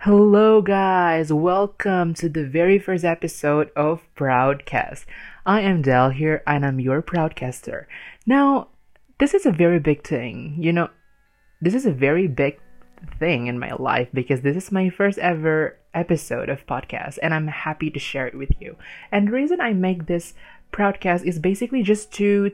Hello, guys. Welcome to the very first episode of Proudcast. I am Del here, and I'm your Proudcaster. Now, this is a very big thing. You know, this is a very big thing in my life because this is my first ever episode of podcast, and I'm happy to share it with you. And the reason I make this Proudcast is basically just to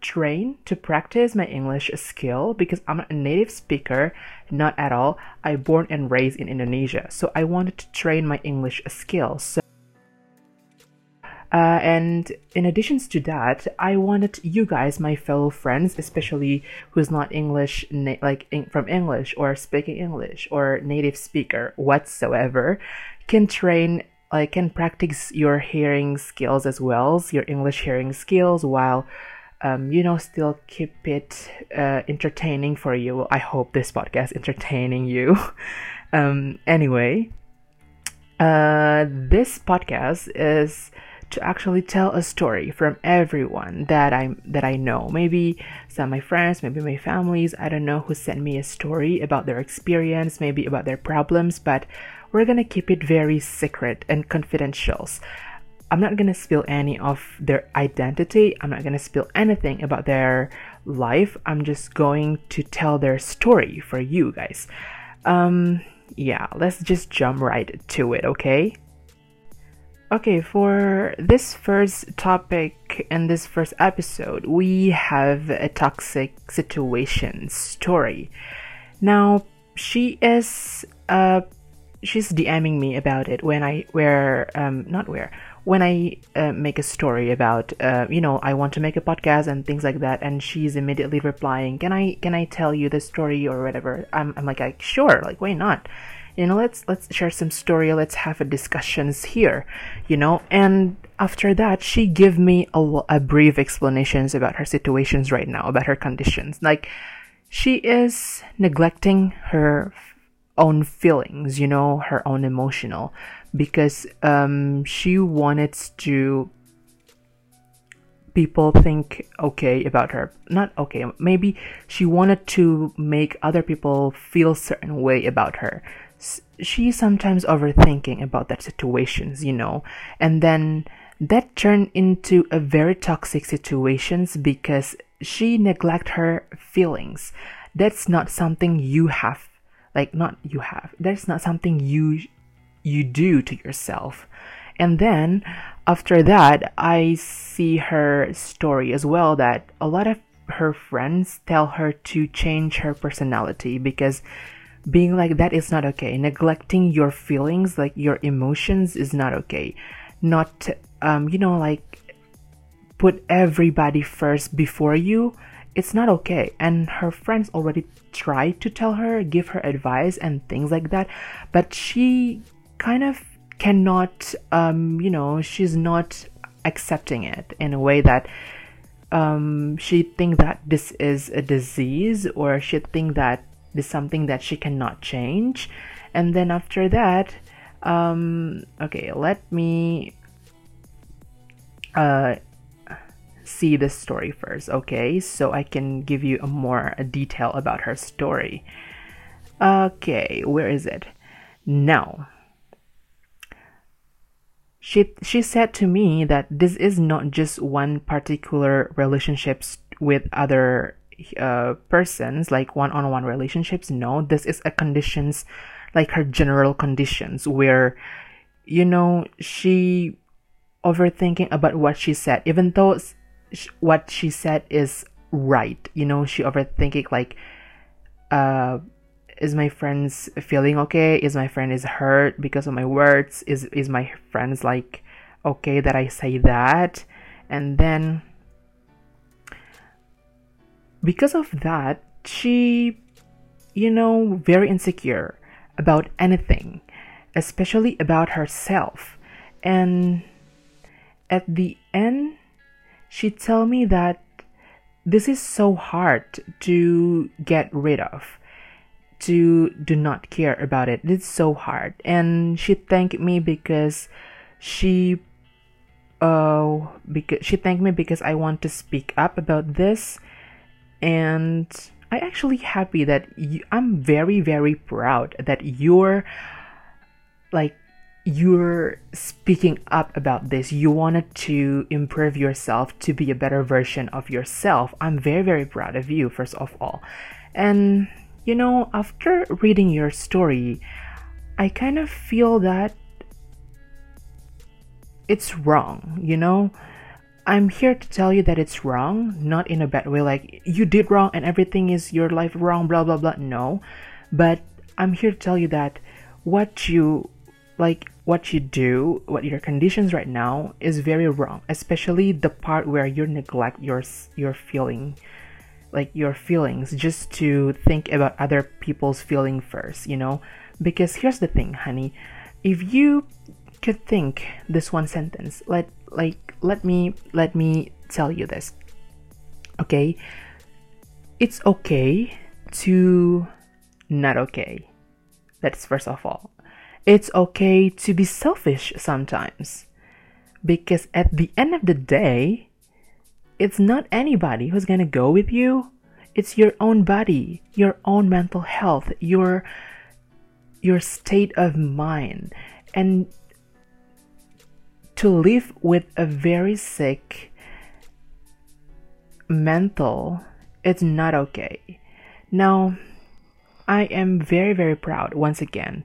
train to practice my English skill because I'm a native speaker, not at all. I born and raised in Indonesia, so I wanted to train my English skills. So, uh, and in addition to that, I wanted you guys, my fellow friends, especially who's not English, like from English or speaking English or native speaker whatsoever, can train like can practice your hearing skills as well, as your English hearing skills while um, you know, still keep it uh, entertaining for you. I hope this podcast entertaining you. um, anyway, uh, this podcast is to actually tell a story from everyone that I that I know. Maybe some of my friends, maybe my families. I don't know who sent me a story about their experience, maybe about their problems, but we're gonna keep it very secret and confidential. I'm not gonna spill any of their identity. I'm not gonna spill anything about their life. I'm just going to tell their story for you guys. Um, yeah, let's just jump right to it, okay? Okay, for this first topic and this first episode, we have a toxic situation story. Now, she is uh she's DMing me about it when I where um not where when I uh, make a story about, uh, you know, I want to make a podcast and things like that, and she's immediately replying, "Can I can I tell you the story or whatever?" I'm I'm like, like sure, like why not? You know, let's let's share some story. Let's have a discussions here, you know. And after that, she give me a, a brief explanations about her situations right now, about her conditions. Like, she is neglecting her own feelings, you know, her own emotional. Because um, she wanted to people think okay about her. Not okay maybe she wanted to make other people feel certain way about her. She's sometimes overthinking about that situations you know. And then that turned into a very toxic situations because she neglect her feelings. That's not something you have like not you have that's not something you you do to yourself. And then after that, I see her story as well that a lot of her friends tell her to change her personality because being like that is not okay. Neglecting your feelings, like your emotions, is not okay. Not, um, you know, like put everybody first before you. It's not okay. And her friends already tried to tell her, give her advice and things like that, but she kind of cannot um you know she's not accepting it in a way that um she think that this is a disease or she think that this is something that she cannot change and then after that um okay let me uh see this story first okay? So i can give you a more a detail about her story. Okay where is it? Now she she said to me that this is not just one particular relationships with other uh, persons like one-on-one relationships. No this is a conditions like her general conditions where you know she overthinking about what she said. Even though what she said is right. You know she overthinking like uh is my friend's feeling okay? Is my friend is hurt because of my words? Is is my friend's like okay that i say that? And then because of that she you know very insecure about anything especially about herself. And at the end she tell me that this is so hard to get rid of to do not care about it. It's so hard. And she thanked me because she uh because she thanked me because I want to speak up about this and I actually happy that you, I'm very very proud that you're like you're speaking up about this. You wanted to improve yourself to be a better version of yourself. I'm very very proud of you first of all. And you know after reading your story i kind of feel that it's wrong you know? I'm here to tell you that it's wrong not in a bad way like you did wrong and everything is your life wrong blah blah blah. No. But i'm here to tell you that what you like what you do, what your conditions right now is very wrong, especially the part where you neglect your your feeling like your feelings just to think about other people's feeling first, you know? Because here's the thing, honey. If you could think this one sentence, let like let me let me tell you this. Okay? It's okay to not okay. That's first of all. It's okay to be selfish sometimes. Because at the end of the day, it's not anybody who's gonna go with you. It's your own body, your own mental health, your your state of mind. And to live with a very sick mental, it's not okay. Now, I am very, very proud once again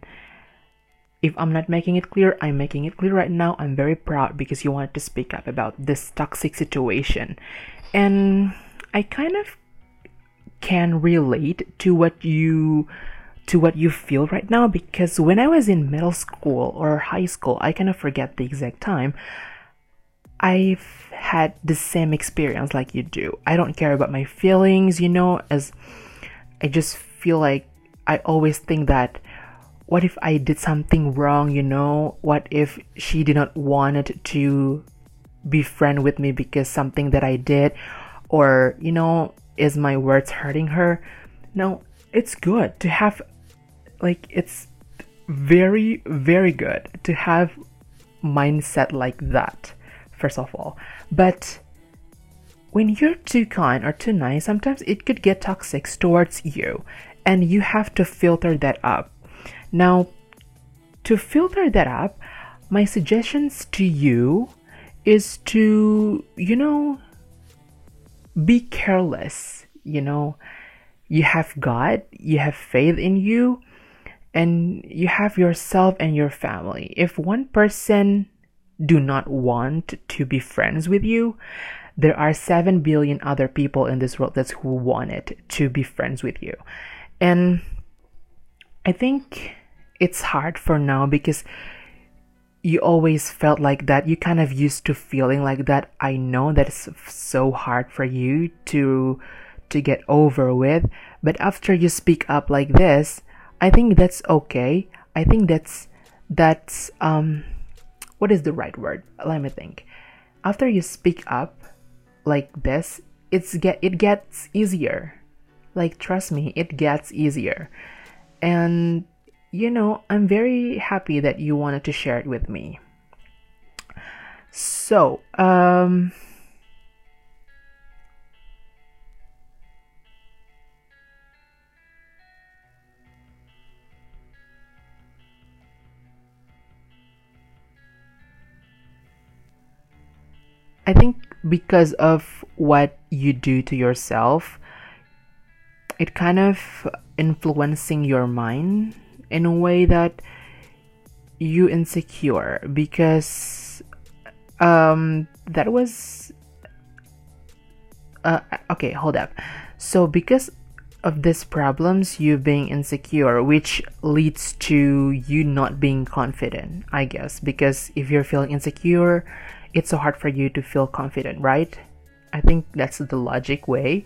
if I'm not making it clear, I'm making it clear right now. I'm very proud because you wanted to speak up about this toxic situation. And I kind of can relate to what you to what you feel right now because when I was in middle school or high school, I kind of forget the exact time. I've had the same experience like you do. I don't care about my feelings, you know, as I just feel like I always think that what if I did something wrong, you know? What if she did not want to be friend with me because something that I did or, you know, is my words hurting her? No, it's good to have like it's very very good to have mindset like that first of all. But when you're too kind or too nice, sometimes it could get toxic towards you and you have to filter that up now, to filter that up, my suggestions to you is to, you know, be careless. You know, you have God, you have faith in you, and you have yourself and your family. If one person do not want to be friends with you, there are 7 billion other people in this world that's who wanted to be friends with you. And I think it's hard for now because you always felt like that. You kind of used to feeling like that. I know that it's so hard for you to to get over with but after you speak up like this i think that's okay. I think that's that's um what is the right word? Let me think. After you speak up like this it's get it gets easier. Like trust me it gets easier. And you know, I'm very happy that you wanted to share it with me. So, um, I think because of what you do to yourself, it kind of influencing your mind in a way that you insecure because um that was uh okay hold up. So because of these problems you being insecure which leads to you not being confident i guess. Because if you're feeling insecure it's so hard for you to feel confident right? I think that's the logic way.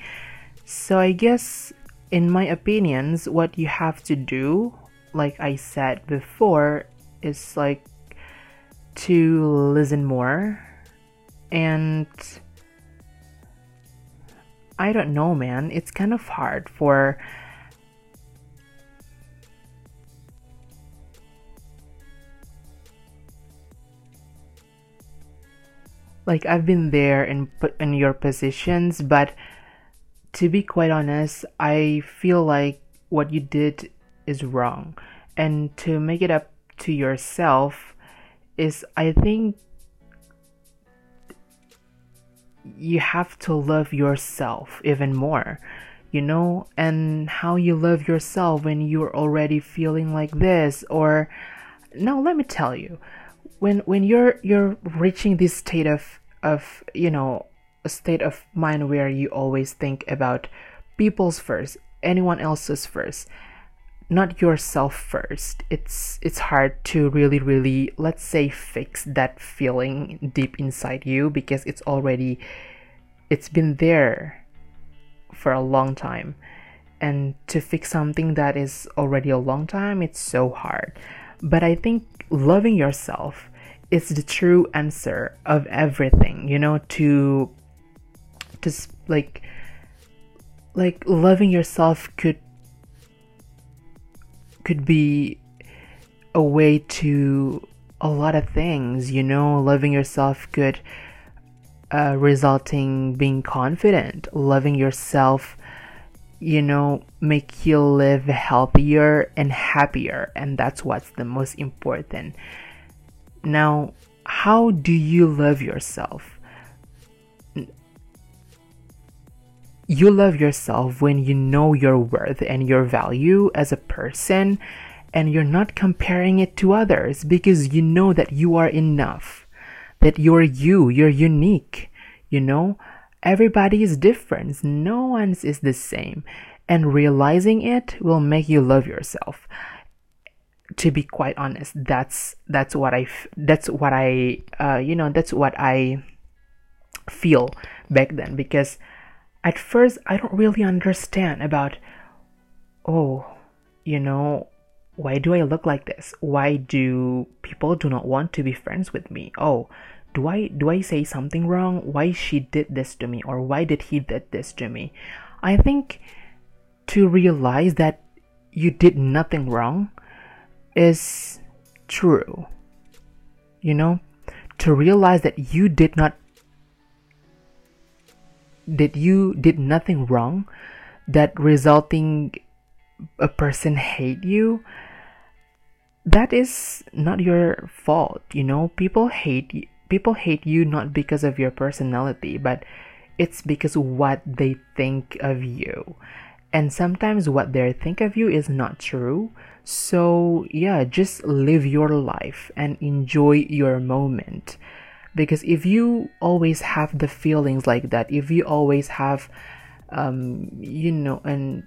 So i guess in my opinions what you have to do like I said before, is like to listen more and I don't know, man. It's kind of hard for like I've been there in put in your positions, but to be quite honest, I feel like what you did is wrong. And to make it up to yourself is I think you have to love yourself even more you know and how you love yourself when you're already feeling like this or now let me tell you when when you're you're reaching this state of of you know a state of mind where you always think about people's first anyone else's first not yourself first. It's it's hard to really really let's say fix that feeling deep inside you because it's already it's been there for a long time. And to fix something that is already a long time it's so hard. But i think loving yourself is the true answer of everything you know to to like like loving yourself could could be a way to a lot of things, you know, loving yourself could uh, resulting being confident, loving yourself, you know, make you live healthier and happier, and that's what's the most important. Now, how do you love yourself? You love yourself when you know your worth and your value as a person, and you're not comparing it to others because you know that you are enough, that you're you, you're unique. You know, everybody is different, no one's is the same, and realizing it will make you love yourself. To be quite honest, that's that's what I that's what I uh, you know that's what I feel back then because at first I don't really understand about oh, you know, why do I look like this? Why do people do not want to be friends with me? Oh, do I do I say something wrong? Why she did this to me or why did he did this to me? I think to realize that you did nothing wrong is true. You know, to realize that you did not that you did nothing wrong that resulting a person hate you that is not your fault you know? People hate you people hate you not because of your personality but it's because what they think of you. And sometimes what they think of you is not true. So yeah just live your life and enjoy your moment because if you always have the feelings like that if you always have um you know and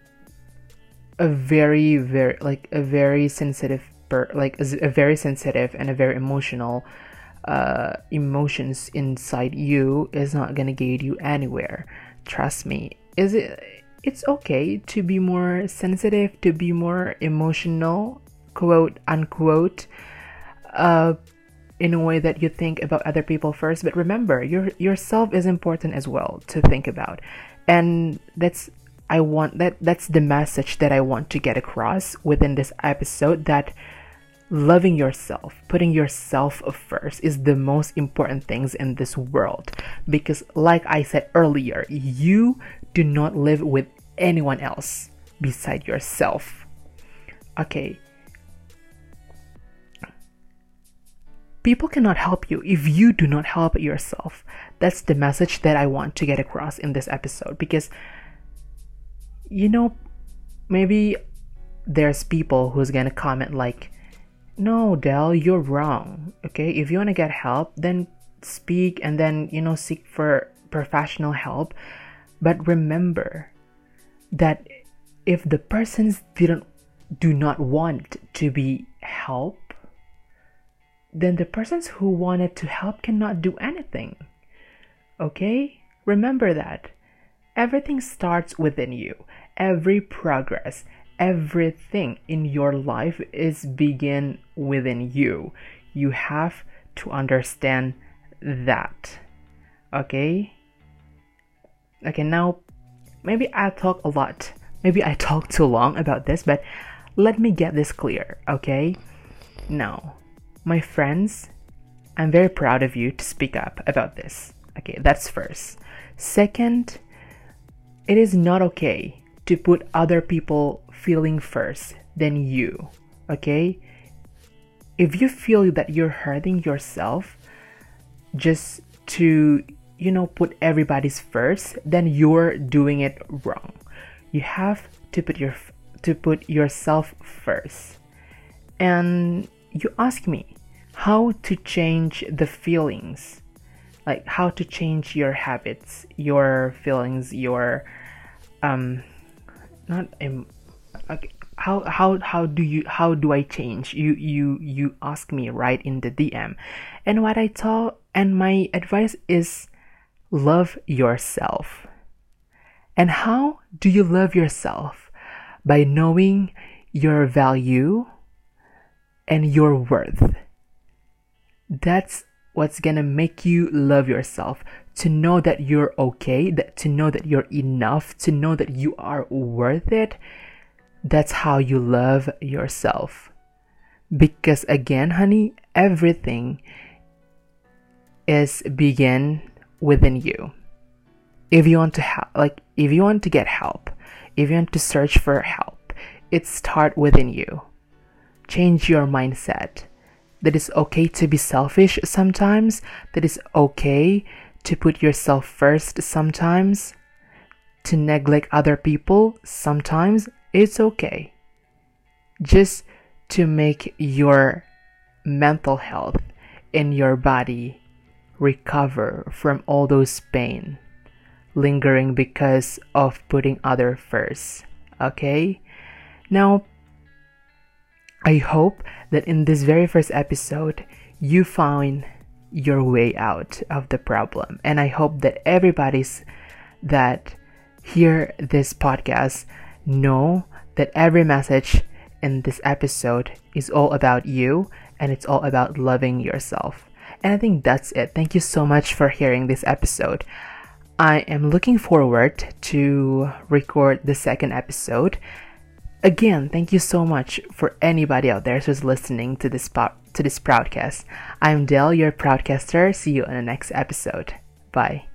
a very very like a very sensitive per like a, a very sensitive and a very emotional uh emotions inside you is not gonna get you anywhere. Trust me. Is it it's okay to be more sensitive to be more emotional quote unquote uh in a way that you think about other people first but remember your yourself is important as well to think about. And that's i want that that's the message that i want to get across within this episode that loving yourself putting yourself first is the most important things in this world. Because like i said earlier you do not live with anyone else beside yourself. Okay People cannot help you if you do not help yourself. That's the message that I want to get across in this episode because you know maybe there's people who's going to comment like no Del you're wrong okay if you want to get help then speak and then you know seek for professional help but remember that if the persons didn't do not want to be helped then the persons who wanted to help cannot do anything. Okay? Remember that. Everything starts within you. Every progress, everything in your life is begin within you. You have to understand that. Okay? Okay, now maybe I talk a lot. Maybe I talk too long about this, but let me get this clear, okay? Now, my friends, I'm very proud of you to speak up about this. Okay, that's first. Second, it is not okay to put other people feeling first than you. Okay? if you feel that you're hurting yourself just to, you know, put everybody's first, then you're doing it wrong. You have to put your to put yourself first. And you ask me how to change the feelings. Like how to change your habits, your feelings, your um not um, okay, how how how do you how do I change? You you you ask me right in the DM. And what I tell and my advice is love yourself. And how do you love yourself? By knowing your value and your worth. That's what's gonna make you love yourself to know that you're okay that to know that you're enough to know that you are worth it that's how you love yourself. Because again, honey, everything is begin within you. If you want to help, like if you want to get help, if you want to search for help, it start within you. Change your mindset. That is okay to be selfish sometimes. That is okay to put yourself first sometimes. To neglect other people sometimes it's okay. Just to make your mental health in your body recover from all those pain lingering because of putting other first. Okay? Now, I hope that in this very first episode, you find your way out of the problem. And I hope that everybody's that hear this podcast know that every message in this episode is all about you and it's all about loving yourself. And I think that's it. Thank you so much for hearing this episode. I am looking forward to record the second episode. Again, thank you so much for anybody out there who's listening to this po- to this broadcast. I'm Dell, your proudcaster. See you in the next episode. Bye.